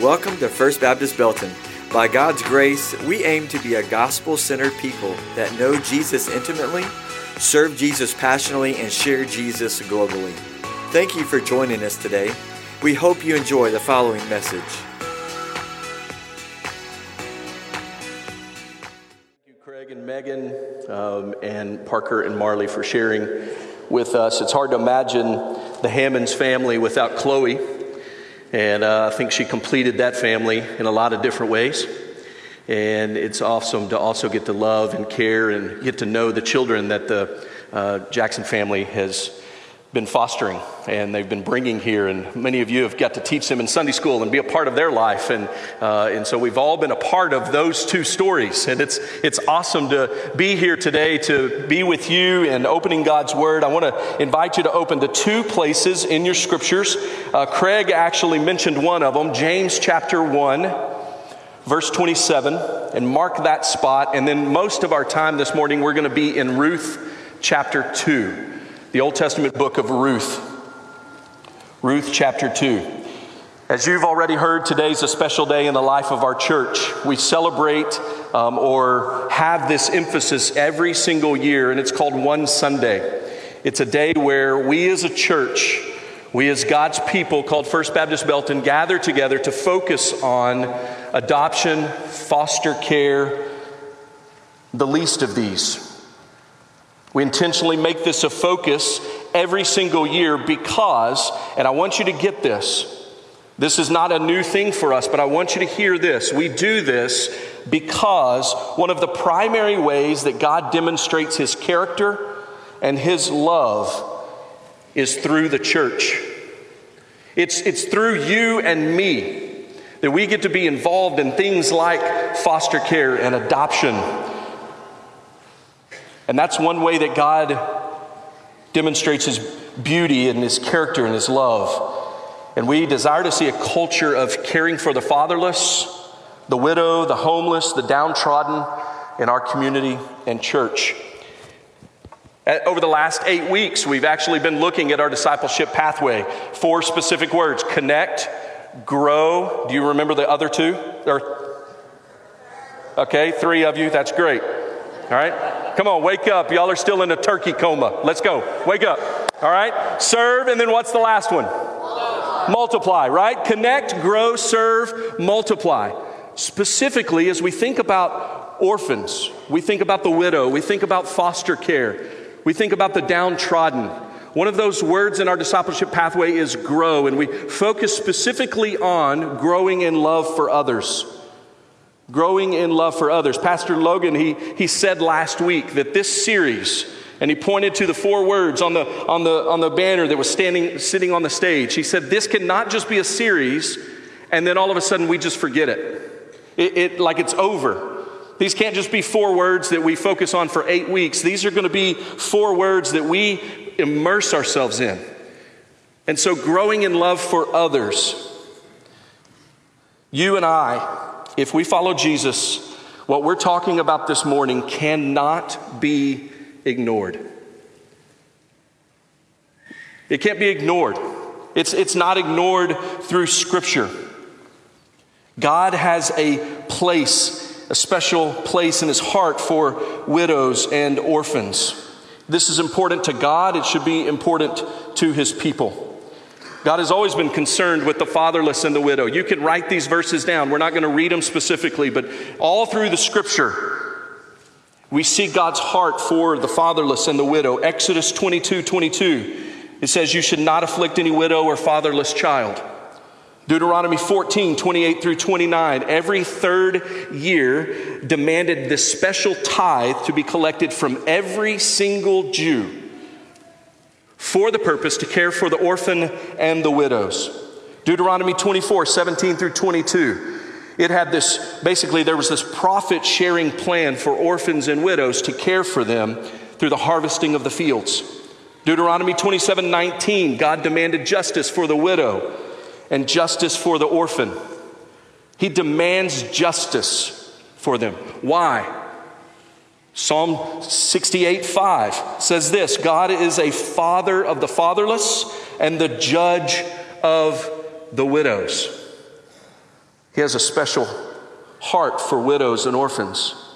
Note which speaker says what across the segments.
Speaker 1: Welcome to First Baptist Belton. By God's grace, we aim to be a gospel centered people that know Jesus intimately, serve Jesus passionately, and share Jesus globally. Thank you for joining us today. We hope you enjoy the following message.
Speaker 2: Thank you, Craig and Megan, um, and Parker and Marley for sharing with us. It's hard to imagine the Hammonds family without Chloe, and uh, I think she completed that family in a lot of different ways. And it's awesome to also get to love and care and get to know the children that the uh, Jackson family has been fostering and they've been bringing here. And many of you have got to teach them in Sunday school and be a part of their life. And, uh, and so we've all been a part of those two stories. And it's, it's awesome to be here today to be with you and opening God's Word. I want to invite you to open to two places in your scriptures. Uh, Craig actually mentioned one of them, James chapter 1 verse 27, and mark that spot. And then most of our time this morning, we're going to be in Ruth chapter 2 the Old Testament book of Ruth. Ruth chapter 2. As you've already heard, today's a special day in the life of our church. We celebrate um, or have this emphasis every single year, and it's called One Sunday. It's a day where we as a church, we as God's people called First Baptist Belton, gather together to focus on adoption, foster care, the least of these. We intentionally make this a focus every single year because, and I want you to get this, this is not a new thing for us, but I want you to hear this. We do this because one of the primary ways that God demonstrates his character and his love is through the church. It's, it's through you and me that we get to be involved in things like foster care and adoption and that's one way that God demonstrates his beauty and his character and his love. And we desire to see a culture of caring for the fatherless, the widow, the homeless, the downtrodden in our community and church. Over the last eight weeks, we've actually been looking at our discipleship pathway. Four specific words connect, grow. Do you remember the other two? Or, okay, three of you, that's great. All right. Come on, wake up. Y'all are still in a turkey coma. Let's go. Wake up. All right? Serve, and then what's the last one? Multiply, right? Connect, grow, serve, multiply. Specifically, as we think about orphans, we think about the widow, we think about foster care, we think about the downtrodden. One of those words in our discipleship pathway is grow, and we focus specifically on growing in love for others growing in love for others. Pastor Logan, he, he said last week that this series, and he pointed to the four words on the, on the, on the banner that was standing, sitting on the stage. He said, This cannot just be a series, and then all of a sudden we just forget it. It, it like it's over. These can't just be four words that we focus on for eight weeks. These are going to be four words that we immerse ourselves in. And so, growing in love for others, you and I, if we follow Jesus, what we're talking about this morning cannot be ignored. It can't be ignored. It's, it's not ignored through Scripture. God has a place, a special place in His heart for widows and orphans. This is important to God, it should be important to His people. God has always been concerned with the fatherless and the widow. You can write these verses down. We're not going to read them specifically, but all through the scripture, we see God's heart for the fatherless and the widow. Exodus 22 22, it says, You should not afflict any widow or fatherless child. Deuteronomy 14, 28 through 29, every third year demanded this special tithe to be collected from every single Jew for the purpose to care for the orphan and the widows. Deuteronomy 24, 17 through 22. It had this basically, there was this profit sharing plan for orphans and widows to care for them through the harvesting of the fields. Deuteronomy 27, 19, God demanded justice for the widow and justice for the orphan. He demands justice for them. Why? Psalm 68 5 says this God is a father of the fatherless and the judge of the widows. He has a special heart for widows and orphans.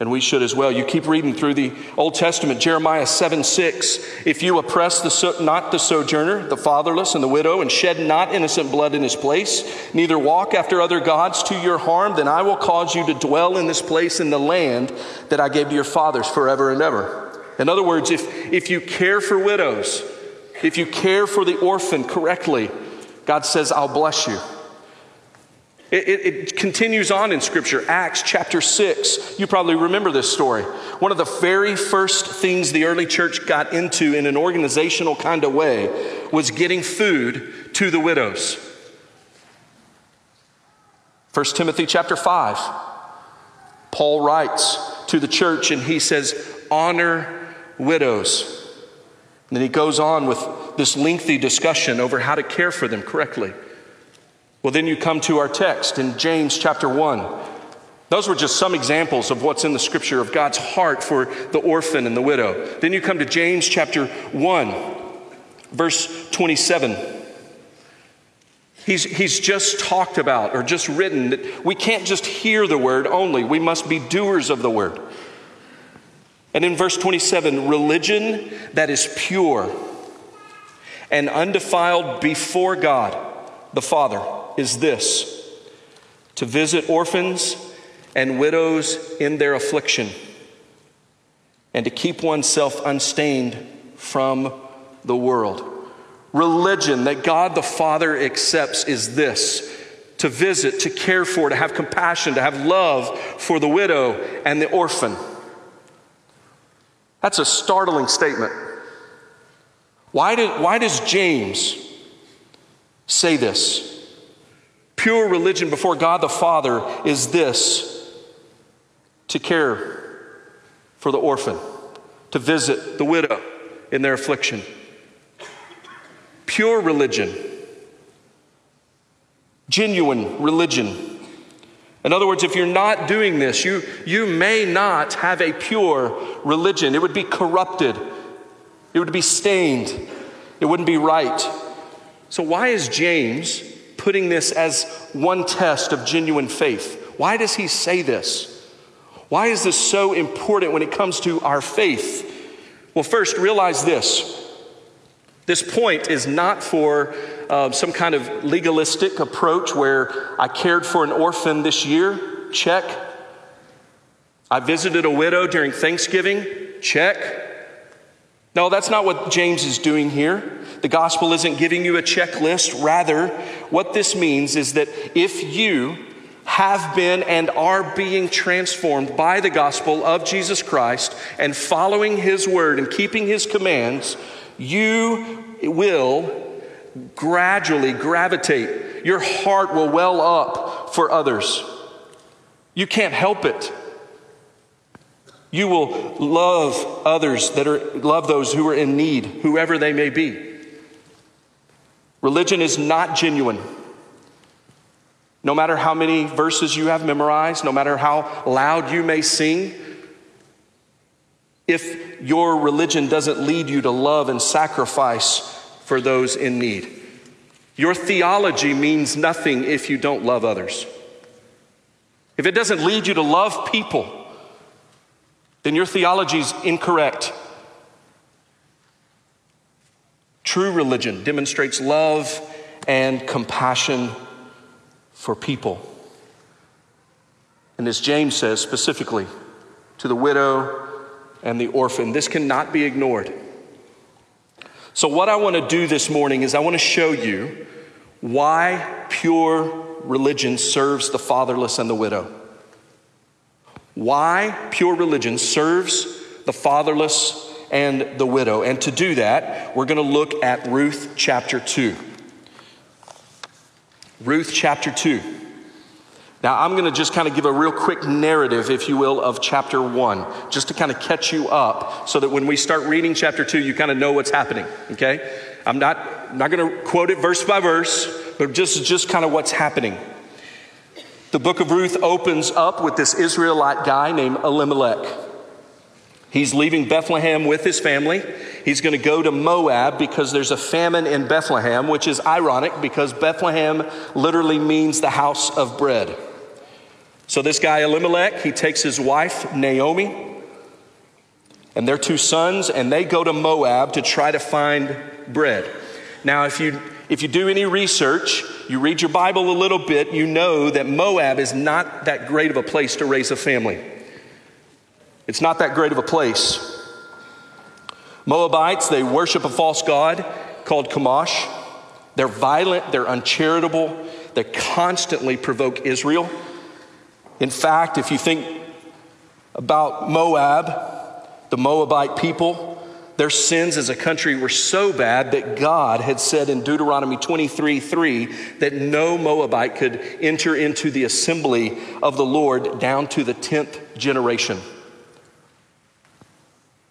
Speaker 2: And we should as well. You keep reading through the Old Testament, Jeremiah 7 6. If you oppress the so, not the sojourner, the fatherless, and the widow, and shed not innocent blood in his place, neither walk after other gods to your harm, then I will cause you to dwell in this place in the land that I gave to your fathers forever and ever. In other words, if, if you care for widows, if you care for the orphan correctly, God says, I'll bless you. It, it, it, continues on in Scripture, Acts chapter 6. You probably remember this story. One of the very first things the early church got into in an organizational kind of way was getting food to the widows. 1 Timothy chapter 5. Paul writes to the church and he says, Honor widows. And then he goes on with this lengthy discussion over how to care for them correctly. Well, then you come to our text in James chapter 1. Those were just some examples of what's in the scripture of God's heart for the orphan and the widow. Then you come to James chapter 1, verse 27. He's, he's just talked about or just written that we can't just hear the word only, we must be doers of the word. And in verse 27, religion that is pure and undefiled before God the Father is this to visit orphans and widows in their affliction, and to keep oneself unstained from the world. Religion that God the Father accepts is this to visit, to care for, to have compassion, to have love for the widow and the orphan. That's a startling statement. Why, did, why does James say this? Pure religion before God the Father is this to care for the orphan, to visit the widow in their affliction. Pure religion, genuine religion. In other words, if you're not doing this, you, you may not have a pure religion. It would be corrupted, it would be stained, it wouldn't be right. So, why is James putting this as one test of genuine faith. Why does he say this? Why is this so important when it comes to our faith? Well, first, realize this. This point is not for uh, some kind of legalistic approach where I cared for an orphan this year, check. I visited a widow during Thanksgiving, check. No, that's not what James is doing here. The gospel isn't giving you a checklist. Rather, what this means is that if you have been and are being transformed by the gospel of Jesus Christ and following his word and keeping his commands, you will gradually gravitate. Your heart will well up for others. You can't help it. You will love others that are love those who are in need, whoever they may be. Religion is not genuine. No matter how many verses you have memorized, no matter how loud you may sing, if your religion doesn't lead you to love and sacrifice for those in need, your theology means nothing if you don't love others. If it doesn't lead you to love people, then your theology is incorrect. True religion demonstrates love and compassion for people. And as James says specifically, to the widow and the orphan, this cannot be ignored. So, what I want to do this morning is I want to show you why pure religion serves the fatherless and the widow. Why pure religion serves the fatherless and the widow. And to do that, we're going to look at Ruth chapter 2. Ruth chapter 2. Now, I'm going to just kind of give a real quick narrative, if you will, of chapter 1, just to kind of catch you up so that when we start reading chapter 2, you kind of know what's happening, okay? I'm not, not going to quote it verse by verse, but just, just kind of what's happening. The book of Ruth opens up with this Israelite guy named Elimelech. He's leaving Bethlehem with his family, He's going to go to Moab because there's a famine in Bethlehem, which is ironic because Bethlehem literally means the house of bread. So this guy Elimelech, he takes his wife Naomi and their two sons, and they go to Moab to try to find bread. Now, if you if you do any research, you read your Bible a little bit, you know that Moab is not that great of a place to raise a family. It's not that great of a place. Moabites, they worship a false god called Chemosh. They're violent, they're uncharitable, they constantly provoke Israel. In fact, if you think about Moab, the Moabite people, their sins as a country were so bad that God had said in Deuteronomy 23 3 that no Moabite could enter into the assembly of the Lord down to the 10th generation.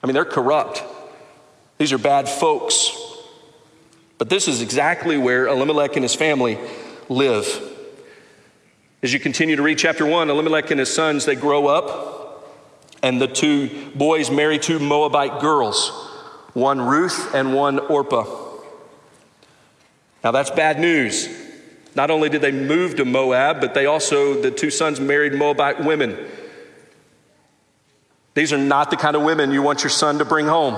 Speaker 2: I mean, they're corrupt. These are bad folks. But this is exactly where Elimelech and his family live. As you continue to read chapter 1, Elimelech and his sons, they grow up, and the two boys marry two Moabite girls one Ruth and one Orpah. Now that's bad news. Not only did they move to Moab, but they also, the two sons married Moabite women. These are not the kind of women you want your son to bring home.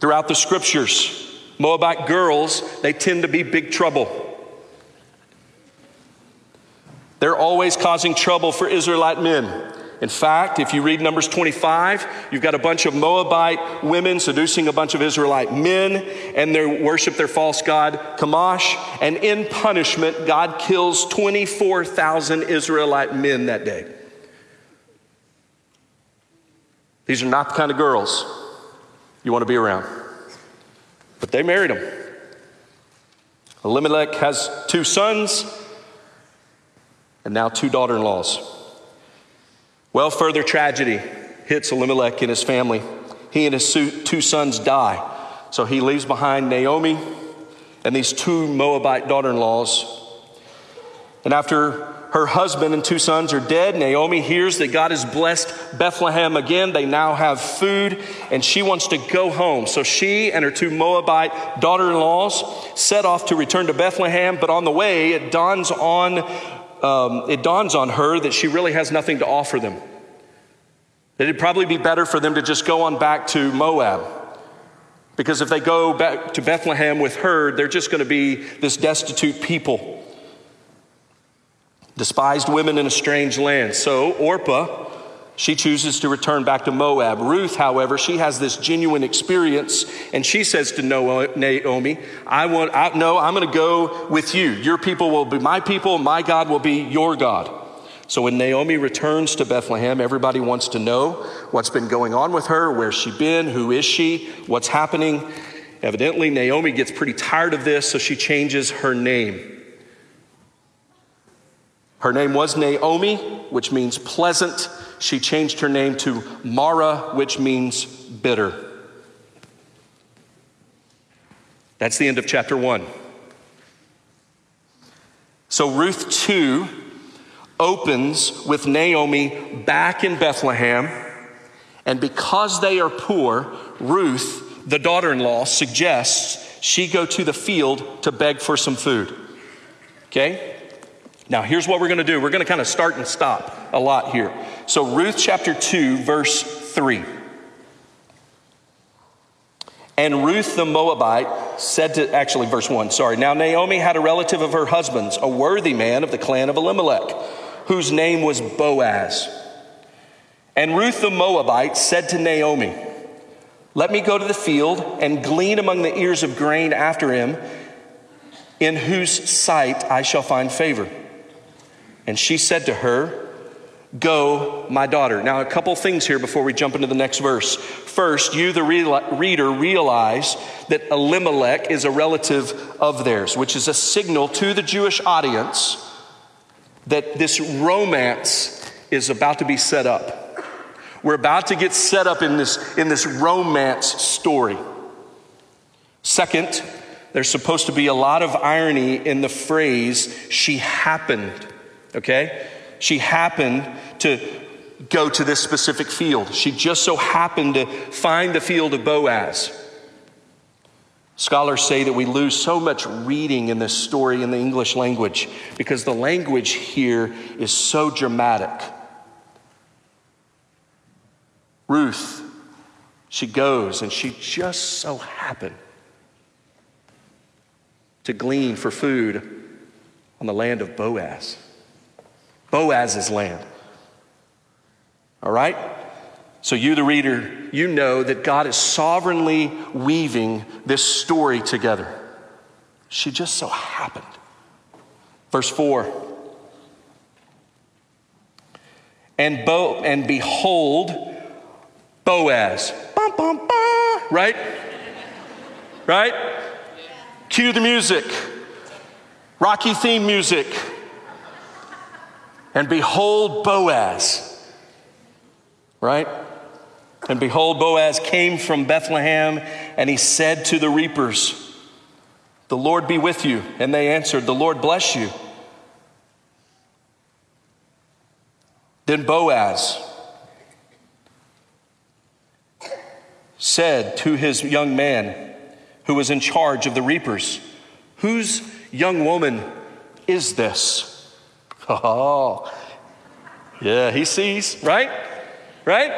Speaker 2: Throughout the scriptures, Moabite girls, they tend to be big trouble. They're always causing trouble for Israelite men. In fact, if you read Numbers 25, you've got a bunch of Moabite women seducing a bunch of Israelite men, and they worship their false god Chemosh. And in punishment, God kills 24,000 Israelite men that day. These are not the kind of girls you want to be around. But they married him. Elimelech has two sons and now two daughter in laws. Well, further tragedy hits Elimelech and his family. He and his two sons die. So he leaves behind Naomi and these two Moabite daughter in laws. And after her husband and two sons are dead, Naomi hears that God has blessed Bethlehem again. They now have food, and she wants to go home. So she and her two Moabite daughter in laws set off to return to Bethlehem, but on the way, it dawns on um, it dawns on her that she really has nothing to offer them. That it'd probably be better for them to just go on back to Moab. Because if they go back to Bethlehem with her, they're just going to be this destitute people. Despised women in a strange land. So Orpah she chooses to return back to Moab. Ruth, however, she has this genuine experience and she says to Naomi, I want, I, no, I'm going to go with you. Your people will be my people, my God will be your God. So when Naomi returns to Bethlehem, everybody wants to know what's been going on with her, where's she been, who is she, what's happening. Evidently, Naomi gets pretty tired of this, so she changes her name. Her name was Naomi, which means pleasant. She changed her name to Mara, which means bitter. That's the end of chapter one. So Ruth 2 opens with Naomi back in Bethlehem, and because they are poor, Ruth, the daughter in law, suggests she go to the field to beg for some food. Okay? Now, here's what we're going to do. We're going to kind of start and stop a lot here. So, Ruth chapter 2, verse 3. And Ruth the Moabite said to, actually, verse 1, sorry. Now, Naomi had a relative of her husband's, a worthy man of the clan of Elimelech, whose name was Boaz. And Ruth the Moabite said to Naomi, Let me go to the field and glean among the ears of grain after him, in whose sight I shall find favor. And she said to her, Go, my daughter. Now, a couple things here before we jump into the next verse. First, you, the reader, realize that Elimelech is a relative of theirs, which is a signal to the Jewish audience that this romance is about to be set up. We're about to get set up in this, in this romance story. Second, there's supposed to be a lot of irony in the phrase, she happened okay? She happened to go to this specific field. She just so happened to find the field of Boaz. Scholars say that we lose so much reading in this story in the English language because the language here is so dramatic. Ruth, she goes and she just so happened to glean for food on the land of Boaz. Boaz's land. All right? So, you, the reader, you know that God is sovereignly weaving this story together. She just so happened. Verse 4 And, Bo- and behold, Boaz. Bum, bum, bum, right? Right? Cue the music. Rocky theme music. And behold, Boaz. Right? And behold, Boaz came from Bethlehem, and he said to the reapers, The Lord be with you. And they answered, The Lord bless you. Then Boaz said to his young man who was in charge of the reapers, Whose young woman is this? Oh, yeah, he sees, right? Right?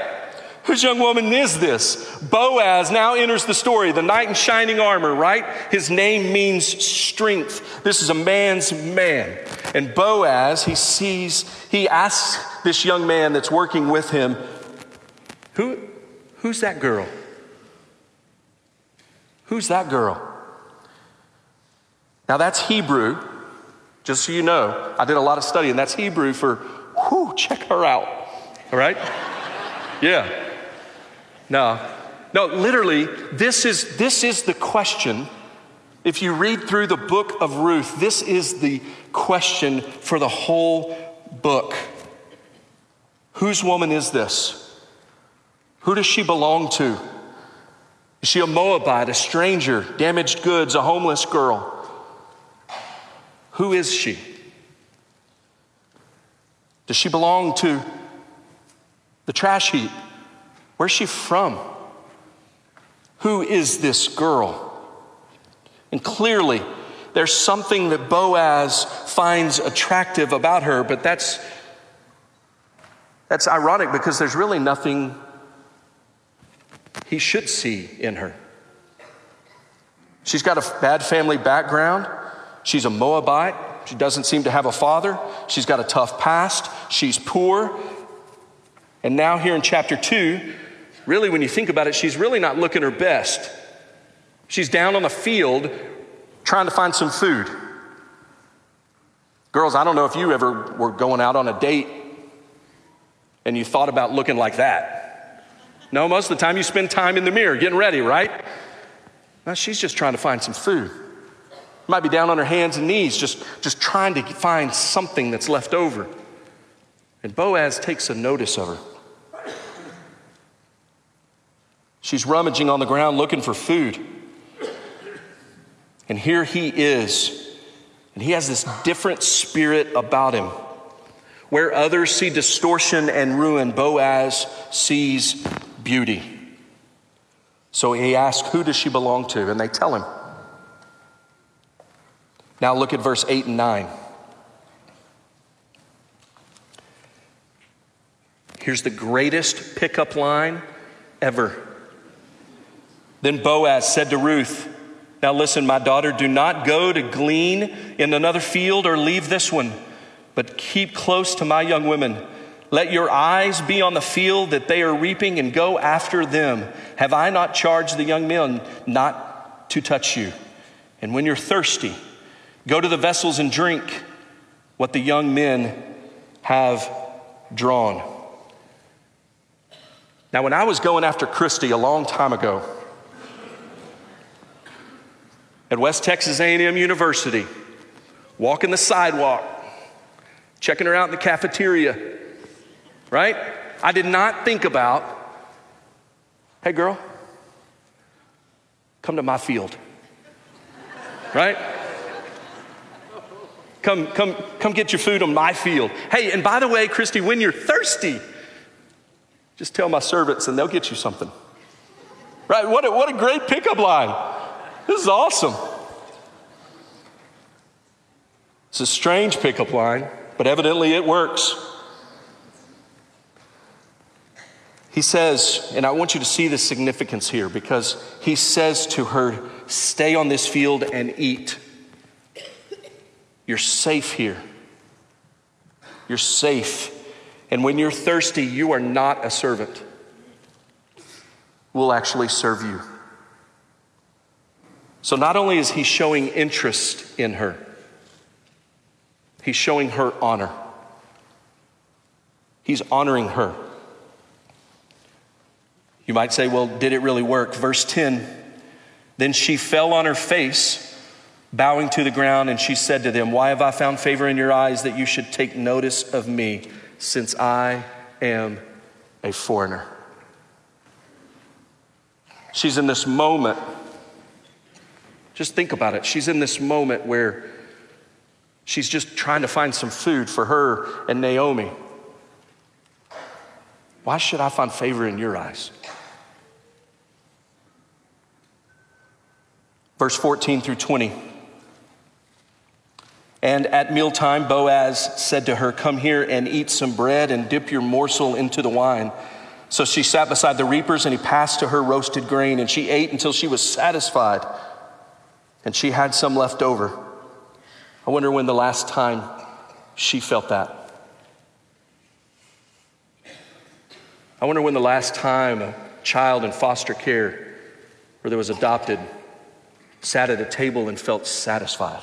Speaker 2: Whose young woman is this? Boaz now enters the story, the knight in shining armor, right? His name means strength. This is a man's man. And Boaz, he sees, he asks this young man that's working with him, Who, Who's that girl? Who's that girl? Now that's Hebrew, just so you know. I did a lot of studying. That's Hebrew for, whoo, check her out. All right? Yeah. No, no, literally, this is, this is the question. If you read through the book of Ruth, this is the question for the whole book. Whose woman is this? Who does she belong to? Is she a Moabite, a stranger, damaged goods, a homeless girl? Who is she? Does she belong to the trash heap? Where's she from? Who is this girl? And clearly, there's something that Boaz finds attractive about her, but that's, that's ironic because there's really nothing he should see in her. She's got a bad family background. She's a Moabite. She doesn't seem to have a father. She's got a tough past. She's poor. And now, here in chapter 2, really, when you think about it, she's really not looking her best. She's down on the field trying to find some food. Girls, I don't know if you ever were going out on a date and you thought about looking like that. No, most of the time you spend time in the mirror getting ready, right? Now she's just trying to find some food. Might be down on her hands and knees, just, just trying to find something that's left over. And Boaz takes a notice of her. She's rummaging on the ground looking for food. And here he is. And he has this different spirit about him. Where others see distortion and ruin, Boaz sees beauty. So he asks, Who does she belong to? And they tell him. Now look at verse 8 and 9. Here's the greatest pickup line ever. Then Boaz said to Ruth, Now listen, my daughter, do not go to glean in another field or leave this one, but keep close to my young women. Let your eyes be on the field that they are reaping and go after them. Have I not charged the young men not to touch you? And when you're thirsty, go to the vessels and drink what the young men have drawn. Now, when I was going after Christy a long time ago, at West Texas A&M University, walking the sidewalk, checking her out in the cafeteria, right? I did not think about, hey girl, come to my field. Right? Come, come, come get your food on my field. Hey, and by the way, Christy, when you're thirsty, Just tell my servants and they'll get you something. Right? What a, what a great pickup line. This is awesome. It's a strange pickup line, but evidently it works. He says, and I want you to see the significance here because he says to her, Stay on this field and eat. You're safe here. You're safe. And when you're thirsty, you are not a servant. We'll actually serve you. So not only is he showing interest in her, he's showing her honor. He's honoring her. You might say, well, did it really work? Verse 10 Then she fell on her face, bowing to the ground, and she said to them, Why have I found favor in your eyes that you should take notice of me, since I am a foreigner? She's in this moment. Just think about it. She's in this moment where she's just trying to find some food for her and Naomi. Why should I find favor in your eyes? Verse 14 through 20. And at mealtime, Boaz said to her, Come here and eat some bread and dip your morsel into the wine. So she sat beside the reapers, and he passed to her roasted grain, and she ate until she was satisfied, and she had some left over. I wonder when the last time she felt that. I wonder when the last time a child in foster care or there was adopted sat at a table and felt satisfied.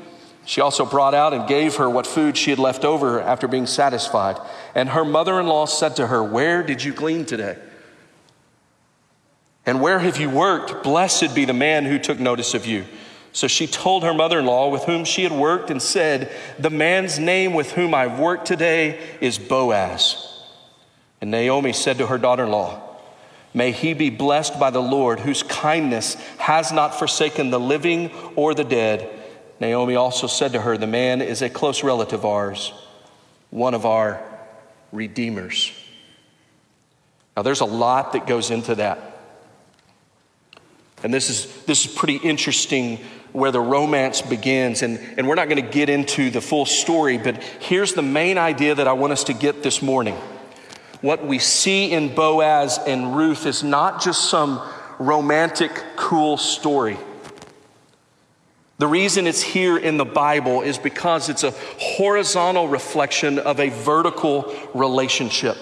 Speaker 2: She also brought out and gave her what food she had left over after being satisfied. And her mother in law said to her, Where did you glean today? And where have you worked? Blessed be the man who took notice of you. So she told her mother in law with whom she had worked and said, The man's name with whom I've worked today is Boaz. And Naomi said to her daughter in law, May he be blessed by the Lord, whose kindness has not forsaken the living or the dead. Naomi also said to her, The man is a close relative of ours, one of our redeemers. Now, there's a lot that goes into that. And this is, this is pretty interesting where the romance begins. And, and we're not going to get into the full story, but here's the main idea that I want us to get this morning what we see in Boaz and Ruth is not just some romantic, cool story. The reason it's here in the Bible is because it's a horizontal reflection of a vertical relationship.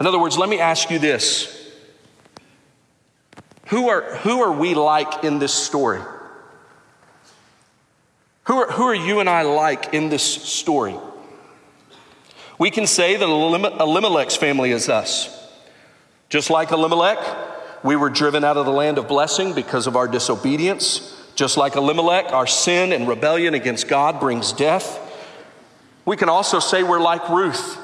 Speaker 2: In other words, let me ask you this Who are, who are we like in this story? Who are, who are you and I like in this story? We can say that Elimelech's family is us. Just like Elimelech, we were driven out of the land of blessing because of our disobedience. Just like Elimelech, our sin and rebellion against God brings death. We can also say we're like Ruth.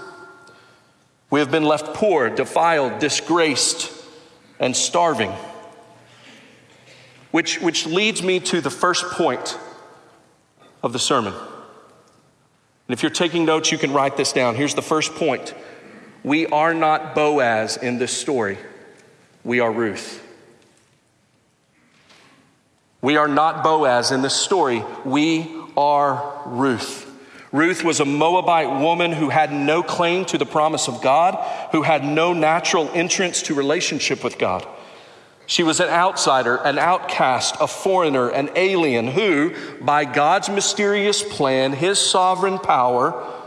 Speaker 2: We have been left poor, defiled, disgraced, and starving. Which, which leads me to the first point of the sermon. And if you're taking notes, you can write this down. Here's the first point We are not Boaz in this story, we are Ruth. We are not Boaz in this story, we are Ruth. Ruth was a Moabite woman who had no claim to the promise of God, who had no natural entrance to relationship with God. She was an outsider, an outcast, a foreigner, an alien who, by God's mysterious plan, His sovereign power,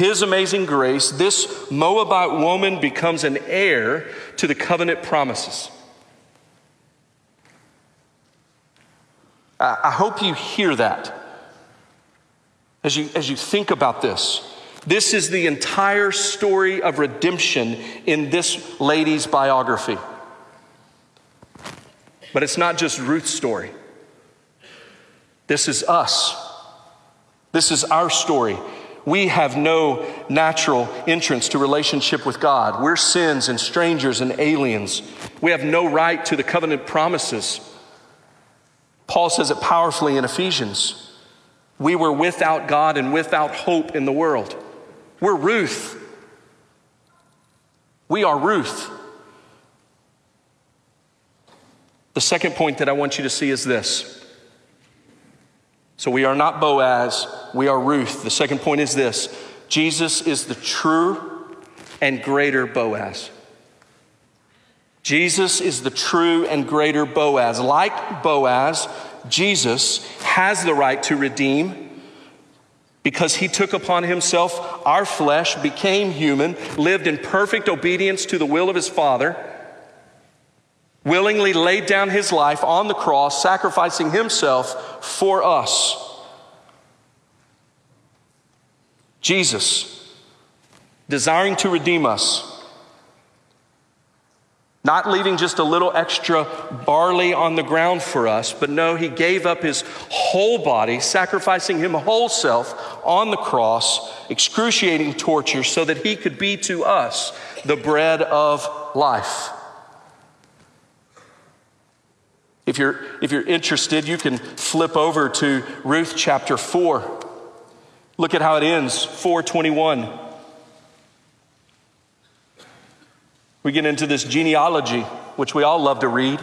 Speaker 2: His amazing grace, this Moabite woman becomes an heir to the covenant promises. I hope you hear that as you, as you think about this. This is the entire story of redemption in this lady's biography. But it's not just Ruth's story. This is us. This is our story. We have no natural entrance to relationship with God. We're sins and strangers and aliens. We have no right to the covenant promises. Paul says it powerfully in Ephesians. We were without God and without hope in the world. We're Ruth. We are Ruth. The second point that I want you to see is this. So we are not Boaz, we are Ruth. The second point is this Jesus is the true and greater Boaz. Jesus is the true and greater Boaz. Like Boaz, Jesus has the right to redeem because he took upon himself our flesh, became human, lived in perfect obedience to the will of his Father, willingly laid down his life on the cross, sacrificing himself for us. Jesus, desiring to redeem us, not leaving just a little extra barley on the ground for us, but no, he gave up his whole body, sacrificing him whole self on the cross, excruciating torture, so that he could be to us the bread of life. If you're, if you're interested, you can flip over to Ruth chapter 4. Look at how it ends 421. We get into this genealogy, which we all love to read.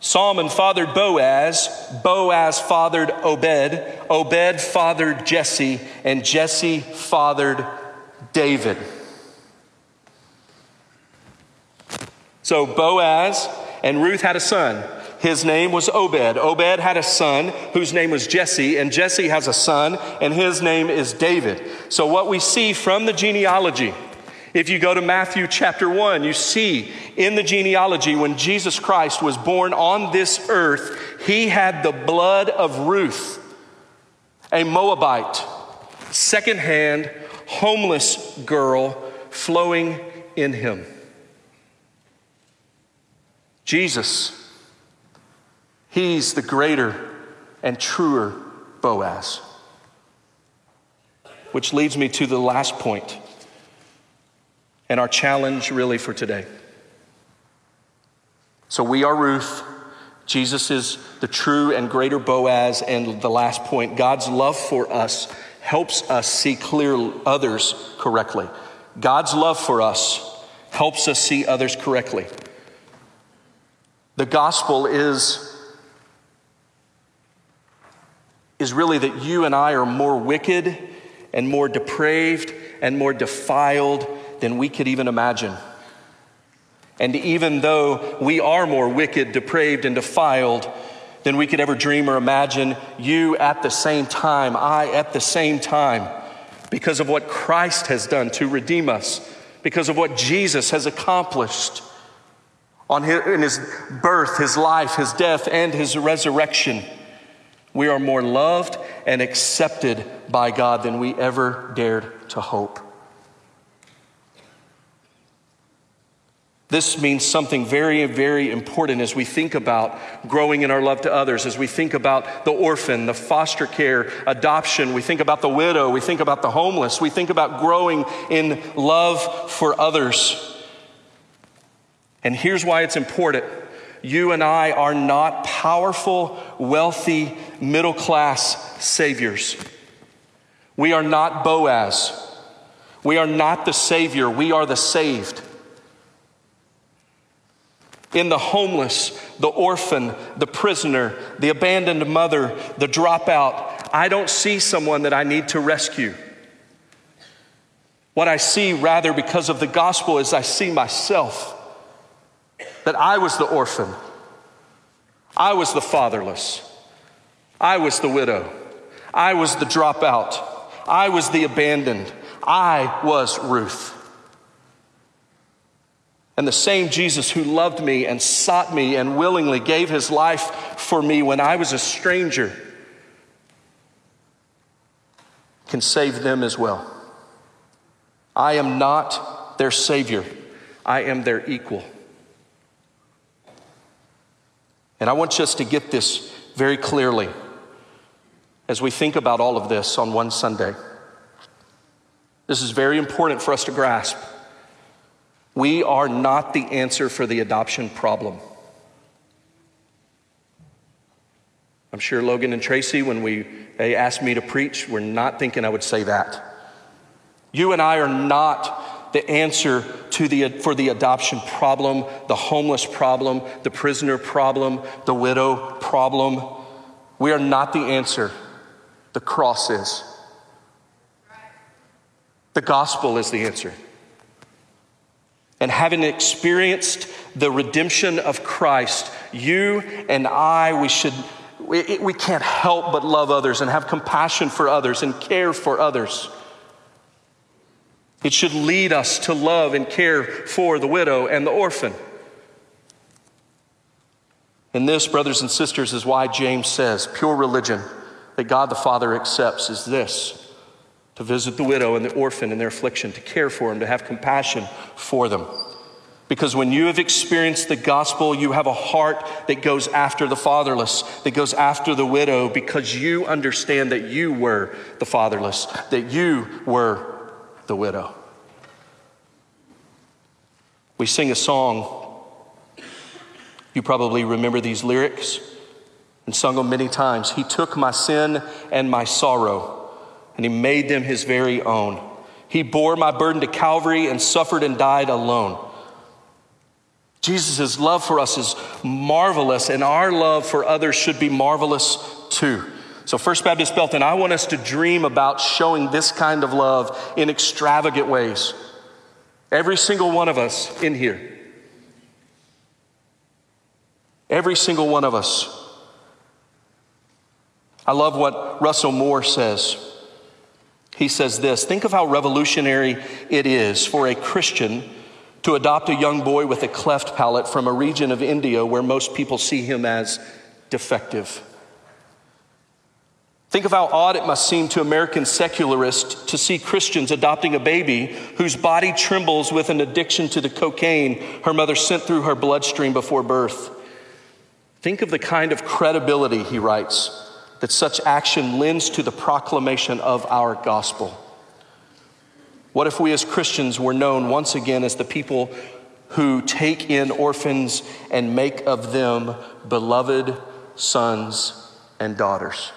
Speaker 2: Salmon fathered Boaz, Boaz fathered Obed, Obed fathered Jesse, and Jesse fathered David. So Boaz and Ruth had a son. His name was Obed. Obed had a son whose name was Jesse, and Jesse has a son, and his name is David. So, what we see from the genealogy, if you go to Matthew chapter 1, you see in the genealogy when Jesus Christ was born on this earth, he had the blood of Ruth, a Moabite, secondhand, homeless girl flowing in him. Jesus He's the greater and truer Boaz. Which leads me to the last point and our challenge really for today. So we are Ruth. Jesus is the true and greater Boaz. And the last point God's love for us helps us see clear others correctly. God's love for us helps us see others correctly. The gospel is is really that you and I are more wicked and more depraved and more defiled than we could even imagine. And even though we are more wicked, depraved, and defiled than we could ever dream or imagine, you at the same time, I at the same time, because of what Christ has done to redeem us, because of what Jesus has accomplished on his, in his birth, his life, his death, and his resurrection we are more loved and accepted by God than we ever dared to hope. This means something very, very important as we think about growing in our love to others, as we think about the orphan, the foster care, adoption, we think about the widow, we think about the homeless, we think about growing in love for others. And here's why it's important you and I are not powerful, wealthy, middle class saviors. We are not Boaz. We are not the Savior. We are the saved. In the homeless, the orphan, the prisoner, the abandoned mother, the dropout, I don't see someone that I need to rescue. What I see, rather, because of the gospel, is I see myself that I was the orphan, I was the fatherless, I was the widow, I was the dropout, I was the abandoned, I was Ruth. And the same Jesus who loved me and sought me and willingly gave his life for me when I was a stranger can save them as well. I am not their Savior, I am their equal. And I want us to get this very clearly as we think about all of this on one Sunday. This is very important for us to grasp. We are not the answer for the adoption problem. I'm sure Logan and Tracy, when we, they asked me to preach, were not thinking I would say that. You and I are not the answer to the, for the adoption problem, the homeless problem, the prisoner problem, the widow problem. We are not the answer. The cross is. The gospel is the answer. And having experienced the redemption of Christ, you and I, we should, we, we can't help but love others and have compassion for others and care for others. It should lead us to love and care for the widow and the orphan. And this, brothers and sisters, is why James says pure religion that God the Father accepts is this to visit the widow and the orphan in their affliction, to care for them, to have compassion for them. Because when you have experienced the gospel, you have a heart that goes after the fatherless, that goes after the widow, because you understand that you were the fatherless, that you were the widow. We sing a song. You probably remember these lyrics and sung them many times. He took my sin and my sorrow, and he made them his very own. He bore my burden to Calvary and suffered and died alone. Jesus' love for us is marvelous, and our love for others should be marvelous too. So, First Baptist Belton, I want us to dream about showing this kind of love in extravagant ways. Every single one of us in here. Every single one of us. I love what Russell Moore says. He says this Think of how revolutionary it is for a Christian to adopt a young boy with a cleft palate from a region of India where most people see him as defective. Think of how odd it must seem to American secularists to see Christians adopting a baby whose body trembles with an addiction to the cocaine her mother sent through her bloodstream before birth. Think of the kind of credibility, he writes, that such action lends to the proclamation of our gospel. What if we as Christians were known once again as the people who take in orphans and make of them beloved sons and daughters?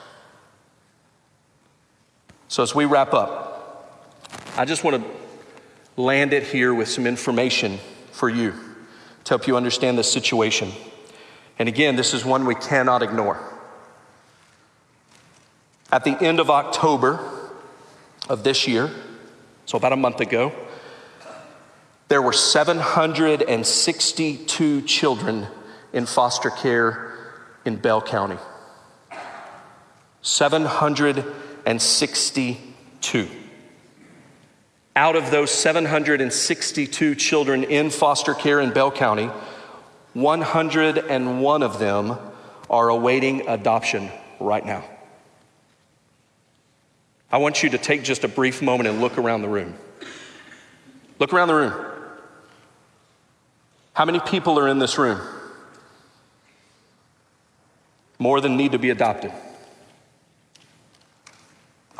Speaker 2: So, as we wrap up, I just want to land it here with some information for you to help you understand this situation. And again, this is one we cannot ignore. At the end of October of this year, so about a month ago, there were 762 children in foster care in Bell County. 762. 762. Out of those 762 children in foster care in Bell County, 101 of them are awaiting adoption right now. I want you to take just a brief moment and look around the room. Look around the room. How many people are in this room? More than need to be adopted.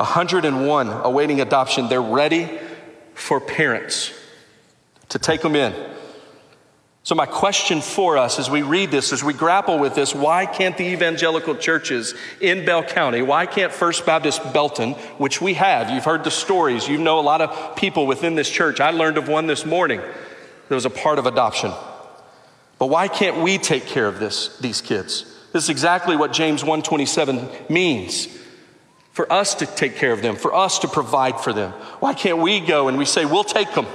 Speaker 2: 101 awaiting adoption. They're ready for parents to take them in. So, my question for us as we read this, as we grapple with this, why can't the evangelical churches in Bell County, why can't First Baptist Belton, which we have, you've heard the stories, you know a lot of people within this church. I learned of one this morning that was a part of adoption. But why can't we take care of this, these kids? This is exactly what James 127 means for us to take care of them, for us to provide for them. Why can't we go and we say, we'll take them?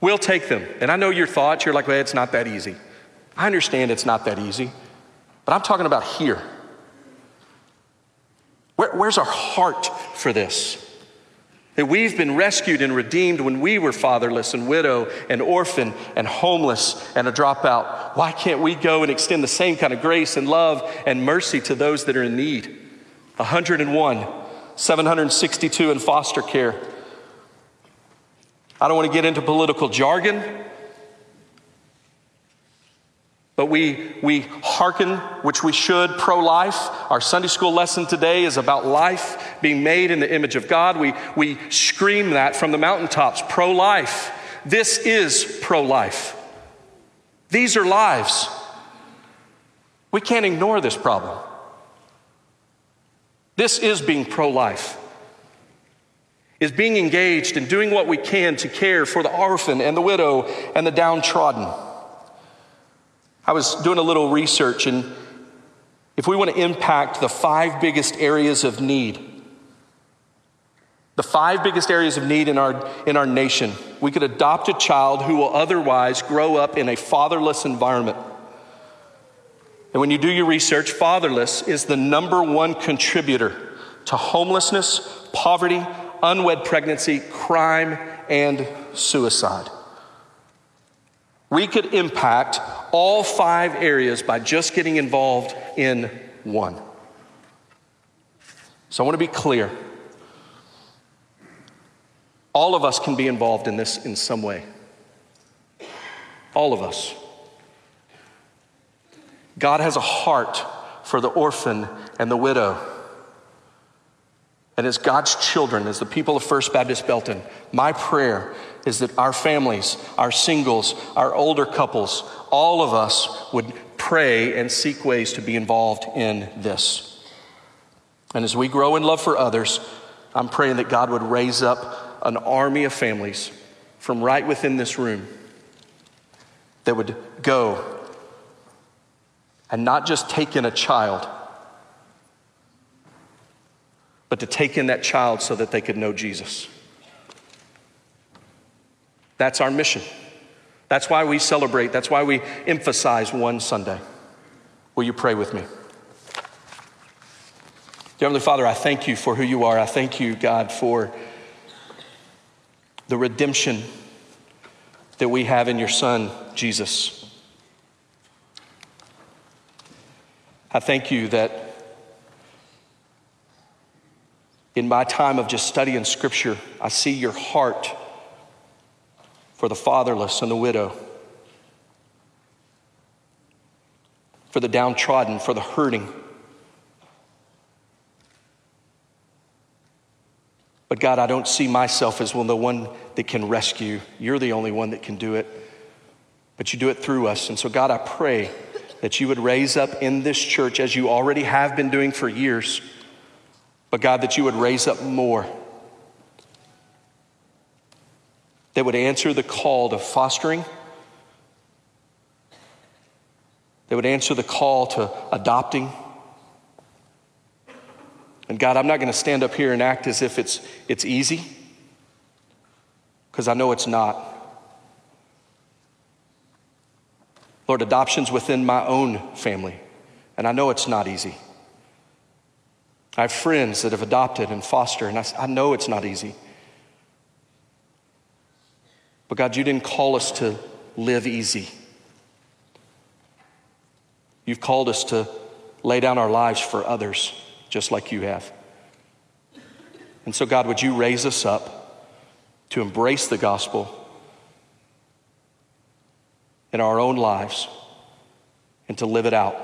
Speaker 2: We'll take them. And I know your thoughts, you're like, well, it's not that easy. I understand it's not that easy, but I'm talking about here. Where, where's our heart for this? That we've been rescued and redeemed when we were fatherless and widow and orphan and homeless and a dropout. Why can't we go and extend the same kind of grace and love and mercy to those that are in need? 101 762 in foster care. I don't want to get into political jargon, but we, we hearken, which we should, pro life. Our Sunday school lesson today is about life being made in the image of God. We, we scream that from the mountaintops pro life. This is pro life. These are lives. We can't ignore this problem. This is being pro life is being engaged and doing what we can to care for the orphan and the widow and the downtrodden. I was doing a little research, and if we want to impact the five biggest areas of need, the five biggest areas of need in our, in our nation, we could adopt a child who will otherwise grow up in a fatherless environment. And when you do your research, fatherless is the number one contributor to homelessness, poverty, unwed pregnancy, crime, and suicide. We could impact all five areas by just getting involved in one. So I want to be clear. All of us can be involved in this in some way. All of us. God has a heart for the orphan and the widow. And as God's children, as the people of First Baptist Belton, my prayer is that our families, our singles, our older couples, all of us would pray and seek ways to be involved in this. And as we grow in love for others, I'm praying that God would raise up an army of families from right within this room that would go and not just take in a child but to take in that child so that they could know Jesus. That's our mission. That's why we celebrate. That's why we emphasize one Sunday. Will you pray with me? Dear Heavenly Father, I thank you for who you are. I thank you, God, for the redemption that we have in your Son, Jesus. I thank you that in my time of just studying scripture, I see your heart for the fatherless and the widow, for the downtrodden, for the hurting. But God, I don't see myself as one the one that can rescue. You're the only one that can do it. But you do it through us. And so, God, I pray that you would raise up in this church, as you already have been doing for years, but God, that you would raise up more that would answer the call to fostering, that would answer the call to adopting. And God, I'm not going to stand up here and act as if it's, it's easy, because I know it's not. Lord, adoption's within my own family, and I know it's not easy. I have friends that have adopted and fostered, and I, I know it's not easy. But God, you didn't call us to live easy. You've called us to lay down our lives for others, just like you have. And so, God, would you raise us up to embrace the gospel in our own lives and to live it out?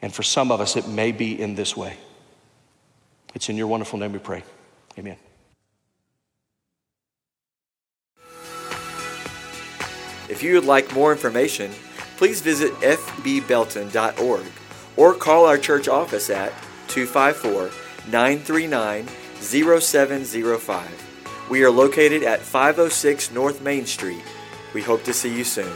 Speaker 2: And for some of us, it may be in this way. It's in your wonderful name we pray. Amen.
Speaker 1: If you would like more information, please visit fbbelton.org or call our church office at 254 939 0705. We are located at 506 North Main Street. We hope to see you soon.